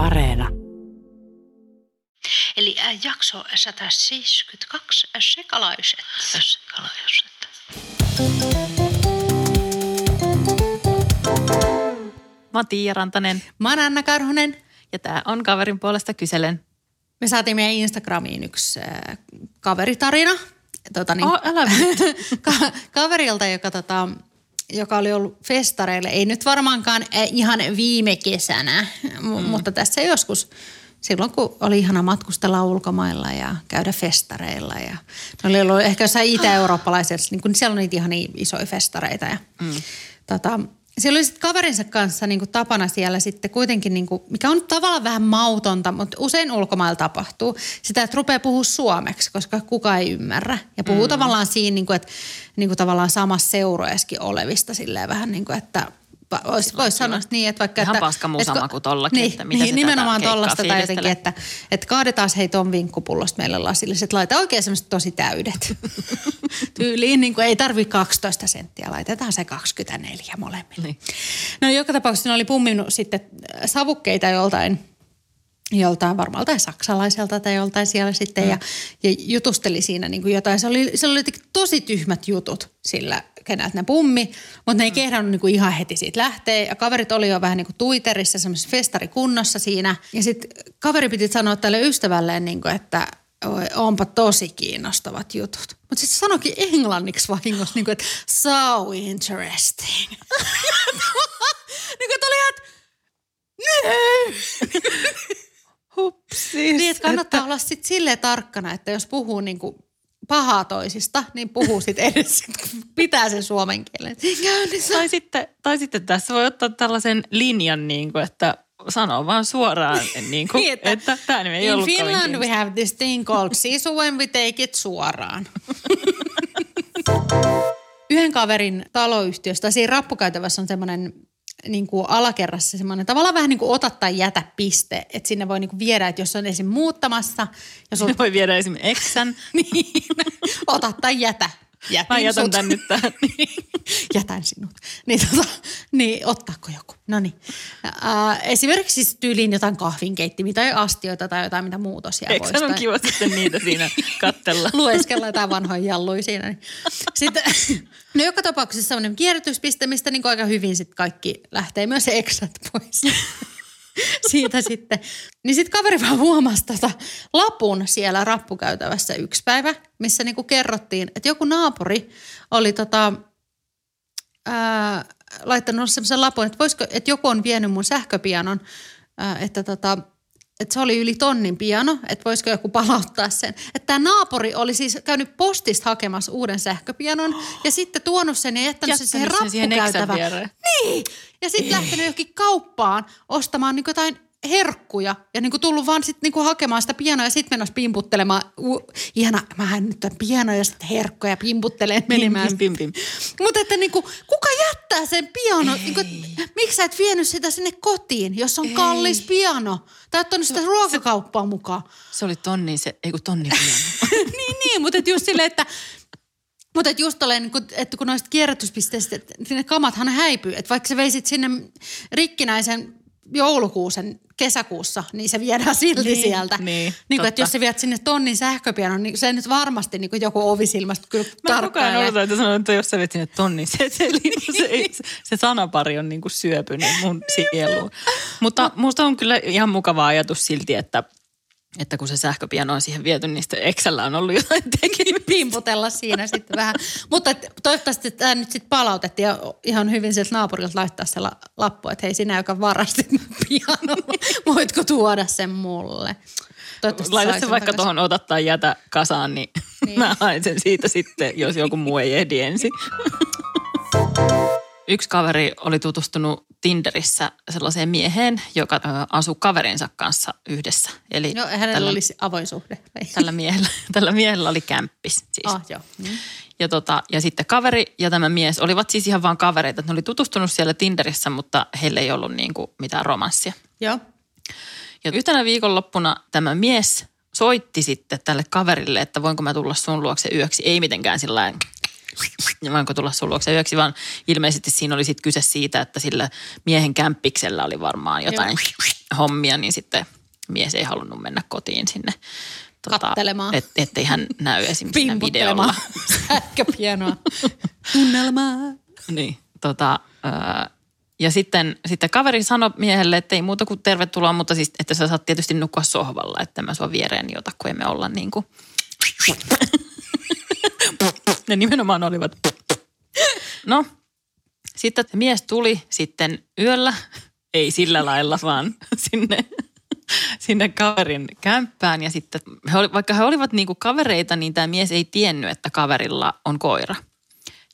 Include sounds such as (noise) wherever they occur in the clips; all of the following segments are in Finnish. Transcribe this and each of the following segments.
Areena. Eli äh, jakso 172, äh, sekalaiset. sekalaiset. Mä oon Tiia Rantanen Mä oon Anna Karhunen. ja tää on kaverin puolesta kyselen. Me saatiin meidän Instagramiin yksi äh, kaveritarina. Tota, niin, Oh, älä (laughs) ka- kaverilta, joka, tota, joka oli ollut festareille, ei nyt varmaankaan äh, ihan viime kesänä, mm. mutta tässä joskus silloin, kun oli ihana matkustella ulkomailla ja käydä festareilla. Ja ne oli ollut ehkä jossain itä-eurooppalaisessa, niin kun siellä on niitä ihan isoja festareita. Ja, mm. tota, siellä oli sitten kaverinsa kanssa niin kuin tapana siellä sitten kuitenkin, niin kuin, mikä on tavallaan vähän mautonta, mutta usein ulkomailla tapahtuu sitä, että rupeaa puhua suomeksi, koska kukaan ei ymmärrä. Ja puhuu mm. tavallaan siinä, niin kuin, että niin kuin tavallaan samassa seuroeskin olevista silleen vähän niin kuin, että Voisi vois sanoa niin, että vaikka... Ihan että, paskamusama että, kuin tollakin, niin, että mitä niin, nimenomaan tollasta tai jotenkin, että, että kaadetaan hei ton vinkkupullosta meille lasille. Sitten laita oikein semmoiset tosi täydet. (laughs) Tyyliin niin kuin ei tarvi 12 senttiä, laitetaan se 24 molemmille. Niin. No joka tapauksessa ne oli pumminut sitten äh, savukkeita joltain joltain varmaan tai saksalaiselta tai joltain siellä sitten ja, ja jutusteli siinä niin kuin jotain. Se oli, se oli tosi tyhmät jutut sillä, keneltä ne pummi, mutta ne ei kehdannut niin kuin ihan heti siitä lähteä. Ja kaverit oli jo vähän niin kuin Twitterissä semmoisessa festarikunnossa siinä. Ja sitten kaveri piti sanoa tälle ystävälleen, niin kuin, että Oi, onpa tosi kiinnostavat jutut. Mutta sitten se sanoikin englanniksi vahingossa, niin kuin, että so interesting. (laughs) niin kuin, että oli että Hupsis. Niin, että kannattaa että... olla sitten silleen tarkkana, että jos puhuu niinku pahaa toisista, niin puhuu sitten (laughs) edes, pitää sen suomen kielen. Tai sitten, tai sitten tässä voi ottaa tällaisen linjan, niin kuin, että sanoo vaan suoraan, (laughs) niin kuin, Niin, että, että tämä ei In Finland we have this thing called sisu when we take it suoraan. (laughs) Yhden kaverin taloyhtiöstä, siinä rappukäytävässä on semmoinen niin kuin alakerrassa semmoinen tavallaan vähän niin kuin ota tai jätä piste, että sinne voi niin kuin viedä, että jos on esim. muuttamassa ja sul... Ne voi viedä esimerkiksi eksän. (laughs) niin, ota tai jätä. Jätin Mä jätän sut. tän nyt tähän. (laughs) Jätän sinut. Niin, tota, niin ottaako joku? No niin. Äh, esimerkiksi siis tyyliin jotain kahvinkeittimiä tai astioita tai jotain, mitä muuta siellä Eksän voisi. on tai- kiva sitten niitä siinä kattella. (laughs) lueskella jotain vanhoja jalluja siinä. Niin. Sitten, (laughs) no joka tapauksessa semmoinen kierrätyspiste, mistä niin aika hyvin sitten kaikki lähtee myös eksät pois. (laughs) Siitä sitten. Niin sitten kaveri vaan huomasi tota lapun siellä rappukäytävässä yksi päivä, missä niinku kerrottiin, että joku naapuri oli tota, ää, laittanut semmoisen lapun, että, voisiko, että joku on vienyt mun sähköpianon, ää, että tota, että se oli yli tonnin piano, että voisiko joku palauttaa sen. Että tämä naapuri oli siis käynyt postista hakemassa uuden sähköpianon (gasps) ja sitten tuonut sen ja jättänyt Jättänyt sen siihen rappukäytävään. Niin! Ja sitten lähtenyt johonkin kauppaan ostamaan niin jotain herkkuja ja niin tullut vaan sitten niin hakemaan sitä pianoa ja sitten mennä pimputtelemaan. U, ihana, mä nyt tämän pianoa ja sitten herkkuja pimputteleen menemään. Pim, pim, pim. Mutta että niinku, kuka jättää sen piano? Niinku, miksi sä et vienyt sitä sinne kotiin, jos on kallis piano? Tai ottanut sitä ruokakauppaan mukaan. Se oli tonni, se, ei kun tonni piano. (laughs) niin, niin, mutta et just silleen, että mutta et just tolleen, kun- että kun noista kierrätyspisteistä, että ne kamathan häipyy. Että vaikka sä veisit sinne rikkinäisen joulukuusen kesäkuussa, niin se viedään silti Niin, sieltä. niin, niin kuin, että totta. jos sä viet sinne tonnin sähköpianon, niin se nyt varmasti niin kuin joku ovisilmästä kyllä Mä koko ajan odotan, että sanon, että jos sä vet sinne tonni, se, se, (laughs) se, se, se sanapari on niinku syöpynyt mun sieluun. Mutta musta on kyllä ihan mukava ajatus silti, että, että kun se sähköpiano on siihen viety, niin sitten Excelllä on ollut jotain tekemistä. pimputella siinä sitten vähän. Mutta toivottavasti tämä nyt sitten palautettiin ja ihan hyvin sieltä naapurilta laittaa se la- lappu, että hei sinä, joka varastit mun pianon, (laughs) voitko tuoda sen mulle? Sen sen vaikka tuohon ota tai jätä kasaan, niin, Niin. niin. (laughs) mä haen sen siitä sitten, jos joku muu ei ehdi ensin. Yksi kaveri oli tutustunut Tinderissä sellaiseen mieheen, joka ö, asui kaverinsa kanssa yhdessä. Eli Joo, hänellä tällä, olisi avoin suhde. (laughs) Tällä, miehellä, tällä miehellä oli kämppis siis. Ah, joo. Mm. Ja, tota, ja sitten kaveri ja tämä mies olivat siis ihan vaan kavereita. että Ne oli tutustunut siellä Tinderissä, mutta heillä ei ollut niin kuin mitään romanssia. Joo. Ja yhtenä viikonloppuna tämä mies soitti sitten tälle kaverille, että voinko mä tulla sun luokse yöksi. Ei mitenkään sillä ja voinko tulla sun luokse yöksi, vaan ilmeisesti siinä oli sitten kyse siitä, että sillä miehen kämppiksellä oli varmaan jotain hommia, niin sitten mies ei halunnut mennä kotiin sinne. Kattelemaan. Et, ettei hän näy esimerkiksi siinä videolla. (laughs) Sähköpienoa. (laughs) Tunnelmaa. Niin, tota, ja sitten, sitten kaveri sanoi miehelle, että ei muuta kuin tervetuloa, mutta siis, että sä saat tietysti nukkua sohvalla, että mä sua viereeni ota, kun emme olla niin kuin... ne nimenomaan olivat. No, sitten mies tuli sitten yöllä, ei sillä lailla, vaan sinne, sinne kaverin kämppään. Ja sitten, he oli, vaikka he olivat niin kuin kavereita, niin tämä mies ei tiennyt, että kaverilla on koira.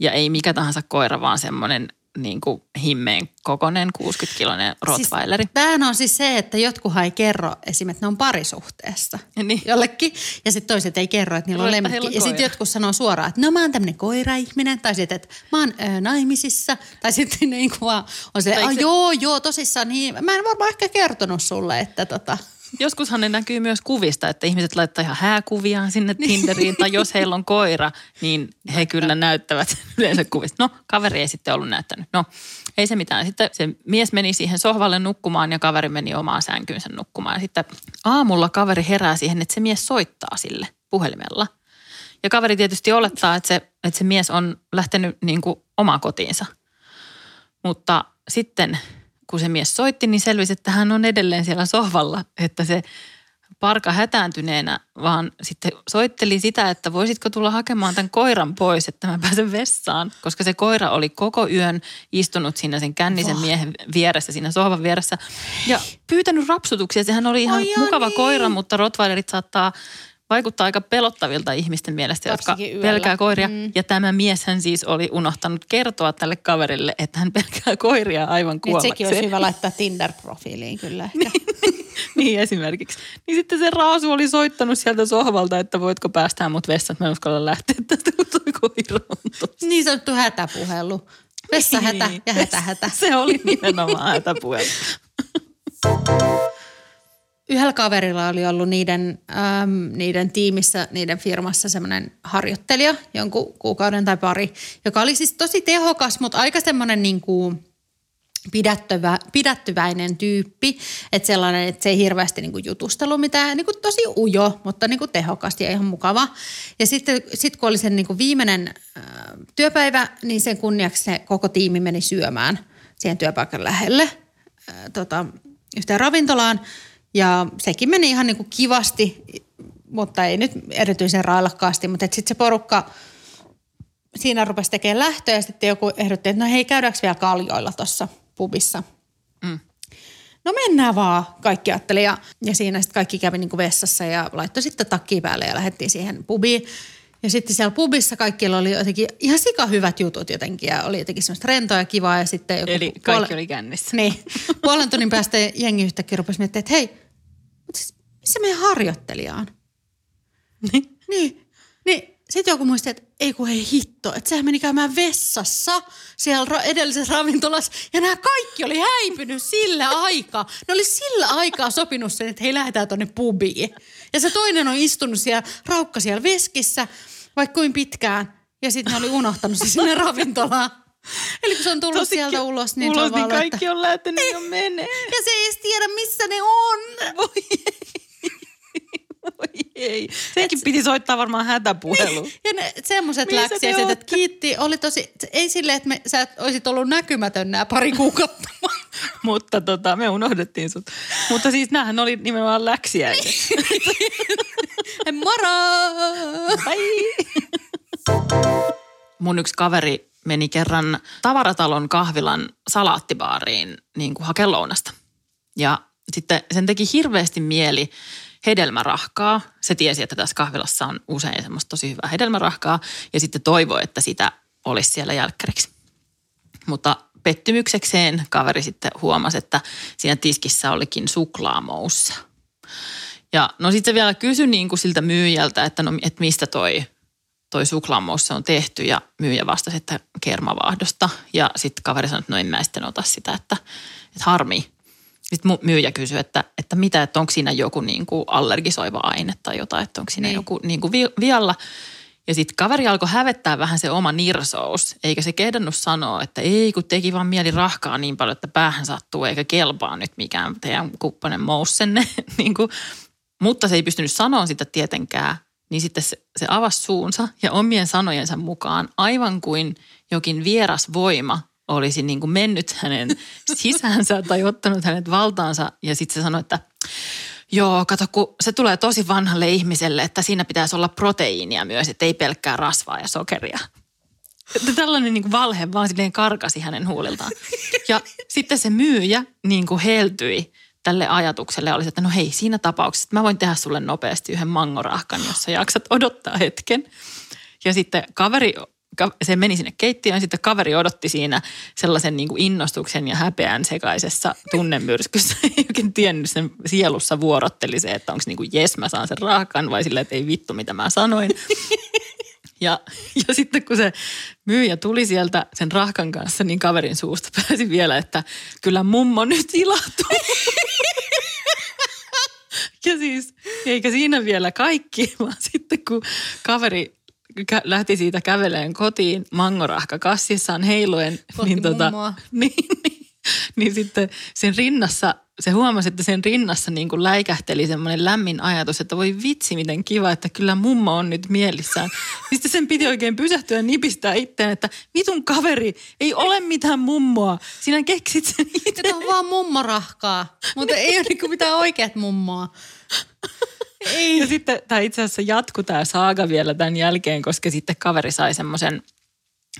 Ja ei mikä tahansa koira, vaan semmoinen niin kuin himmeen kokoinen 60-kiloinen rottweileri. Siis, tämähän on siis se, että jotkuhan ei kerro esimerkiksi, että ne on parisuhteessa (laughs) Niin. jollekin. Ja sitten toiset ei kerro, että niillä on Että lemmikki. on Ja sitten jotkut sanoo suoraan, että no mä oon tämmöinen koiraihminen. Tai sitten, että mä oon ö, naimisissa. Tai sitten (laughs) niin kuin on se, Tai se- joo, joo, tosissaan. Niin. Mä en varmaan ehkä kertonut sulle, että tota... Joskushan ne näkyy myös kuvista, että ihmiset laittaa ihan hääkuviaan sinne Tinderiin, tai jos heillä on koira, niin he kyllä näyttävät (laughs) yleensä kuvista. No, kaveri ei sitten ollut näyttänyt. No, ei se mitään. Sitten se mies meni siihen sohvalle nukkumaan ja kaveri meni omaan sänkyynsä nukkumaan. Sitten aamulla kaveri herää siihen, että se mies soittaa sille puhelimella. Ja kaveri tietysti olettaa, että se, että se mies on lähtenyt niin kuin omaan kotiinsa. Mutta sitten kun se mies soitti, niin selvisi, että hän on edelleen siellä sohvalla, että se parka hätääntyneenä vaan sitten soitteli sitä, että voisitko tulla hakemaan tämän koiran pois, että mä pääsen vessaan, koska se koira oli koko yön istunut siinä sen kännisen miehen vieressä, siinä sohvan vieressä ja pyytänyt rapsutuksia. Sehän oli ihan mukava niin. koira, mutta rottweilerit saattaa vaikuttaa aika pelottavilta ihmisten mielestä, jotka yöllä. pelkää koiria. Mm. Ja tämä mies hän siis oli unohtanut kertoa tälle kaverille, että hän pelkää koiria aivan Nyt kuollakseen. sekin olisi hyvä laittaa Tinder-profiiliin kyllä ehkä. (laughs) niin esimerkiksi. Niin sitten se Raasu oli soittanut sieltä sohvalta, että voitko päästää mut vessaan, että mä en uskalla lähteä tästä, kun toi koira on tossa. niin sanottu hätäpuhelu. Vessa hätä Niin. ja hätä hätä. Se oli nimenomaan hätäpuhelu. (laughs) yhdellä kaverilla oli ollut niiden, äm, niiden tiimissä, niiden firmassa semmoinen harjoittelija jonkun kuukauden tai pari, joka oli siis tosi tehokas, mutta aika semmoinen niin kuin pidättyvä, pidättyväinen tyyppi, että sellainen, että se ei hirveästi niin kuin jutustelu mitään, niin kuin tosi ujo, mutta niin kuin tehokas ja ihan mukava. Ja sitten sit kun oli sen niin kuin viimeinen äh, työpäivä, niin sen kunniaksi se koko tiimi meni syömään siihen työpaikan lähelle äh, tota, yhteen ravintolaan. Ja sekin meni ihan niin kuin kivasti, mutta ei nyt erityisen railakkaasti, mutta sitten se porukka siinä rupesi tekemään lähtöä ja sitten joku ehdotti, että no hei käydäänkö vielä kaljoilla tuossa pubissa. Mm. No mennään vaan, kaikki ajatteli. Ja, ja siinä sitten kaikki kävi niinku vessassa ja laittoi sitten takki päälle ja lähdettiin siihen pubiin. Ja sitten siellä pubissa kaikilla oli jotenkin ihan sika hyvät jutut jotenkin ja oli jotenkin semmoista rentoa ja kivaa ja sitten joku Eli kaikki oli kännissä. Niin. Puolen tunnin päästä jengi yhtäkkiä rupesi miettimään, että hei, missä meidän harjoittelija on? Niin. Niin. Niin sitten joku muisti, että ei kun hei hitto, että sehän meni käymään vessassa siellä ra- edellisessä ravintolassa ja nämä kaikki oli häipynyt sillä aikaa. Ne oli sillä aikaa sopinut sen, että hei lähdetään tonne pubiin. Ja se toinen on istunut siellä, raukka siellä veskissä, vaikka kuin pitkään. Ja sitten ne oli unohtanut se sinne ravintolaan. Eli kun se on tullut Tosikin sieltä ulos, niin, ulos, niin kaikki on lähtenyt jo menee. ja se ei edes tiedä, missä ne on. Voi ei. Senkin piti soittaa varmaan hätäpuhelu. Ja ne semmoiset läksiäiset, että kiitti, oli tosi, ei silleen, että me, sä et olisit ollut näkymätön nämä pari kuukautta. (laughs) Mutta tota, me unohdettiin sut. Mutta siis näähän oli nimenomaan läksiäiset. (laughs) Moro! Bye. Mun yksi kaveri meni kerran tavaratalon kahvilan salaattibaariin niin kuin hakea lounasta. Ja sitten sen teki hirveästi mieli hedelmärahkaa. Se tiesi, että tässä kahvilassa on usein semmoista tosi hyvää hedelmärahkaa. Ja sitten toivoi, että sitä olisi siellä jälkkäriksi. Mutta pettymyksekseen kaveri sitten huomasi, että siinä tiskissä olikin suklaamoussa. Ja no sitten se vielä kysyi niin kuin siltä myyjältä, että no et mistä toi, toi suklaamoussa on tehty ja myyjä vastasi, että kermavaahdosta. Ja sitten kaveri sanoi, että no en mä sitten ota sitä, että, että harmi. Sitten myyjä kysyi, että, että mitä, että onko siinä joku niin kuin allergisoiva aine tai jotain, että onko siinä Niin. niin. joku niin kuin vi- vialla. Ja sitten kaveri alkoi hävettää vähän se oma nirsous, eikä se kehdannut sanoa, että ei kun teki vaan mieli rahkaa niin paljon, että päähän sattuu eikä kelpaa nyt mikään teidän kuppanen moussenne. (laughs) niin kuin, mutta se ei pystynyt sanoa sitä tietenkään, niin sitten se, se avasi suunsa ja omien sanojensa mukaan aivan kuin jokin vieras voima olisi niin kuin mennyt hänen sisäänsä tai ottanut hänet valtaansa ja sitten se sanoi, että Joo, kato, kun se tulee tosi vanhalle ihmiselle, että siinä pitäisi olla proteiinia myös, että ei pelkkää rasvaa ja sokeria. Että tällainen niin kuin valhe vaan silleen karkasi hänen huuliltaan. Ja sitten se myyjä niin kuin heltyi tälle ajatukselle ja oli, että no hei, siinä tapauksessa mä voin tehdä sulle nopeasti yhden mangorahkan, jos sä jaksat odottaa hetken. Ja sitten kaveri se meni sinne keittiöön, sitten kaveri odotti siinä sellaisen niin kuin innostuksen ja häpeän sekaisessa tunnemyrskyssä. (laughs) Ei oikein tiennyt sen sielussa vuorotteli se, että onko niin kuin jes mä saan sen raakan vai sillä, että ei vittu mitä mä sanoin. (laughs) Ja, ja sitten kun se myyjä tuli sieltä sen rahkan kanssa, niin kaverin suusta (laughs) pääsi vielä, että kyllä mummo nyt ilahtuu. Ja siis, eikä siinä vielä kaikki, vaan sitten kun kaveri lähti siitä käveleen kotiin mangorahka kassissaan heiluen. niin, tota, (laughs) niin, niin, niin sitten sen rinnassa, se huomasi, että sen rinnassa niin kuin läikähteli semmoinen lämmin ajatus, että voi vitsi miten kiva, että kyllä mummo on nyt mielissään. (laughs) Sitten sen piti oikein pysähtyä ja nipistää itteen, että vitun kaveri, ei ole mitään mummoa. Sinä keksit sen itse. Tämä on vaan mummorahkaa, mutta ei ole niin mitään oikeat mummoa. (laughs) Ei. Ja sitten tämä itse asiassa jatku tämä saaga vielä tämän jälkeen, koska sitten kaveri sai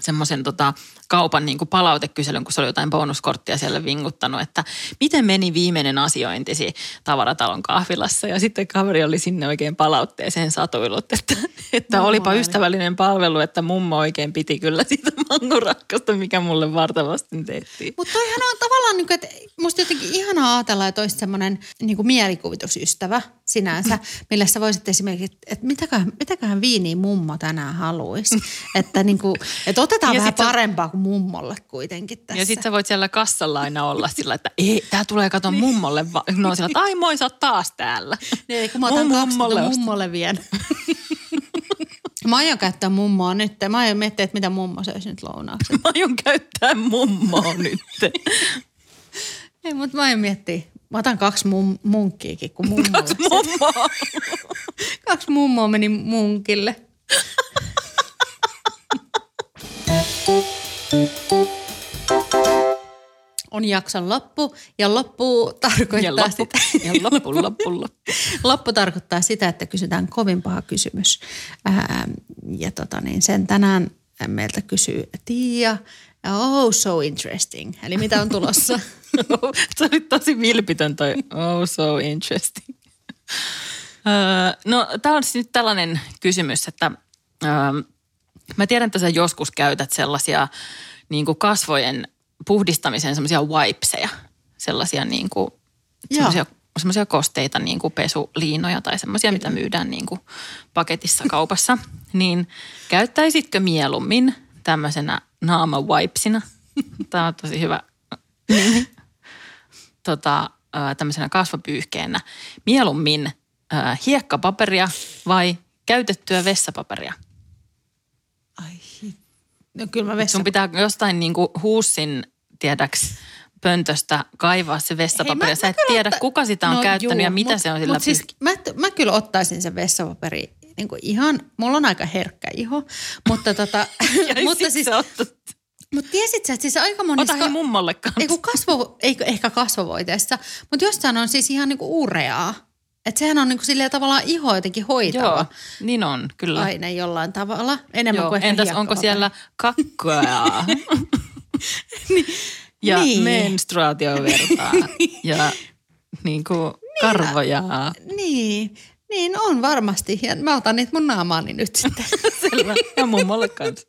semmoisen tota, kaupan niin kuin palautekyselyn, kun se oli jotain bonuskorttia siellä vinguttanut, että miten meni viimeinen asiointisi tavaratalon kahvilassa. Ja sitten kaveri oli sinne oikein palautteeseen satuillut, että, että no, olipa ystävällinen palvelu, että mummo oikein piti kyllä siitä mangorakkasta, mikä mulle vartavasti tehtiin. Mutta toihan on tavallaan, niin kuin, että musta jotenkin ihanaa ajatella, että olisi semmoinen niin kuin mielikuvitusystävä sinänsä, (laughs) millä sä voisit esimerkiksi, että mitäköhän, mitäköhän viiniä mummo tänään haluaisi. että, niin kuin, että otetaan ja vähän parempaa kuin mummolle kuitenkin tässä. Ja sitten sä voit siellä kassalla aina olla sillä, että ei, tää tulee kato niin. mummolle. Va- no sillä, että ai moi, sä oot taas täällä. Niin, kun mä otan Mum, kaksi, mummolle, mummolle vien. (laughs) Mä aion käyttää mummoa nyt. Mä aion miettiä, että mitä mummo söisi nyt lounaaksi. Mä aion käyttää mummoa nyt. (laughs) Ei, mutta mä aion miettiä. Mä otan kaksi mum, munkkiikin, kun mummolle. Kaksi mummoa. (laughs) kaksi mummoa meni munkille. On jakson loppu ja loppu tarkoittaa ja loppu, sitä. Ja loppu, loppu, loppu. (laughs) loppu tarkoittaa sitä, että kysytään kovin paha kysymys. Ää, ja tota niin, sen tänään meiltä kysyy Tiia. Oh, so interesting. Eli mitä on tulossa? (laughs) Se oli tosi vilpitön toi oh, so interesting. no, tämä on siis nyt tällainen kysymys, että Mä tiedän, että sä joskus käytät sellaisia niin kuin kasvojen puhdistamisen semmoisia wipeseja, sellaisia niin kuin, semmoisia, semmoisia kosteita niin kuin pesuliinoja tai semmoisia, mitä myydään niin kuin paketissa kaupassa. (laughs) Niin käyttäisitkö mieluummin tämmöisenä naama-wipesina? (laughs) Tämä on tosi hyvä nimi. (laughs) Tota, tämmöisenä kasvopyyhkeenä. Mieluummin hiekkapaperia vai käytettyä vessapaperia – No kyllä mä vessa... Sun pitää jostain niinku huussin, tiedäks, pöntöstä kaivaa se vessapaperi. Hei, mä, Sä et tiedä, otta... kuka sitä on no, käyttänyt juu, ja mitä mut, se on sillä mut siis mä, mä kyllä ottaisin sen vessapaperi niin kuin ihan, mulla on aika herkkä iho, mutta tota, (laughs) (laughs) mutta siis, mutta tiesit sä, että siis aika monista... Ota mummolle kanssa. Ei kasvo, ei, ehkä kasvovoiteessa, mutta jossain on siis ihan niinku ureaa. Että sehän on niinku silleen tavallaan iho jotenkin hoitava. Joo, niin on, kyllä. Aine jollain tavalla. Enemmän Joo, kuin entäs onko siellä kakkoa? (laughs) niin, ja niin. menstruaatiovertaa (laughs) ja niinku niin, karvoja. Niin, niin on varmasti. Ja mä otan niitä mun naamaani nyt sitten. (laughs) Selvä. Ja mummolle kanssa.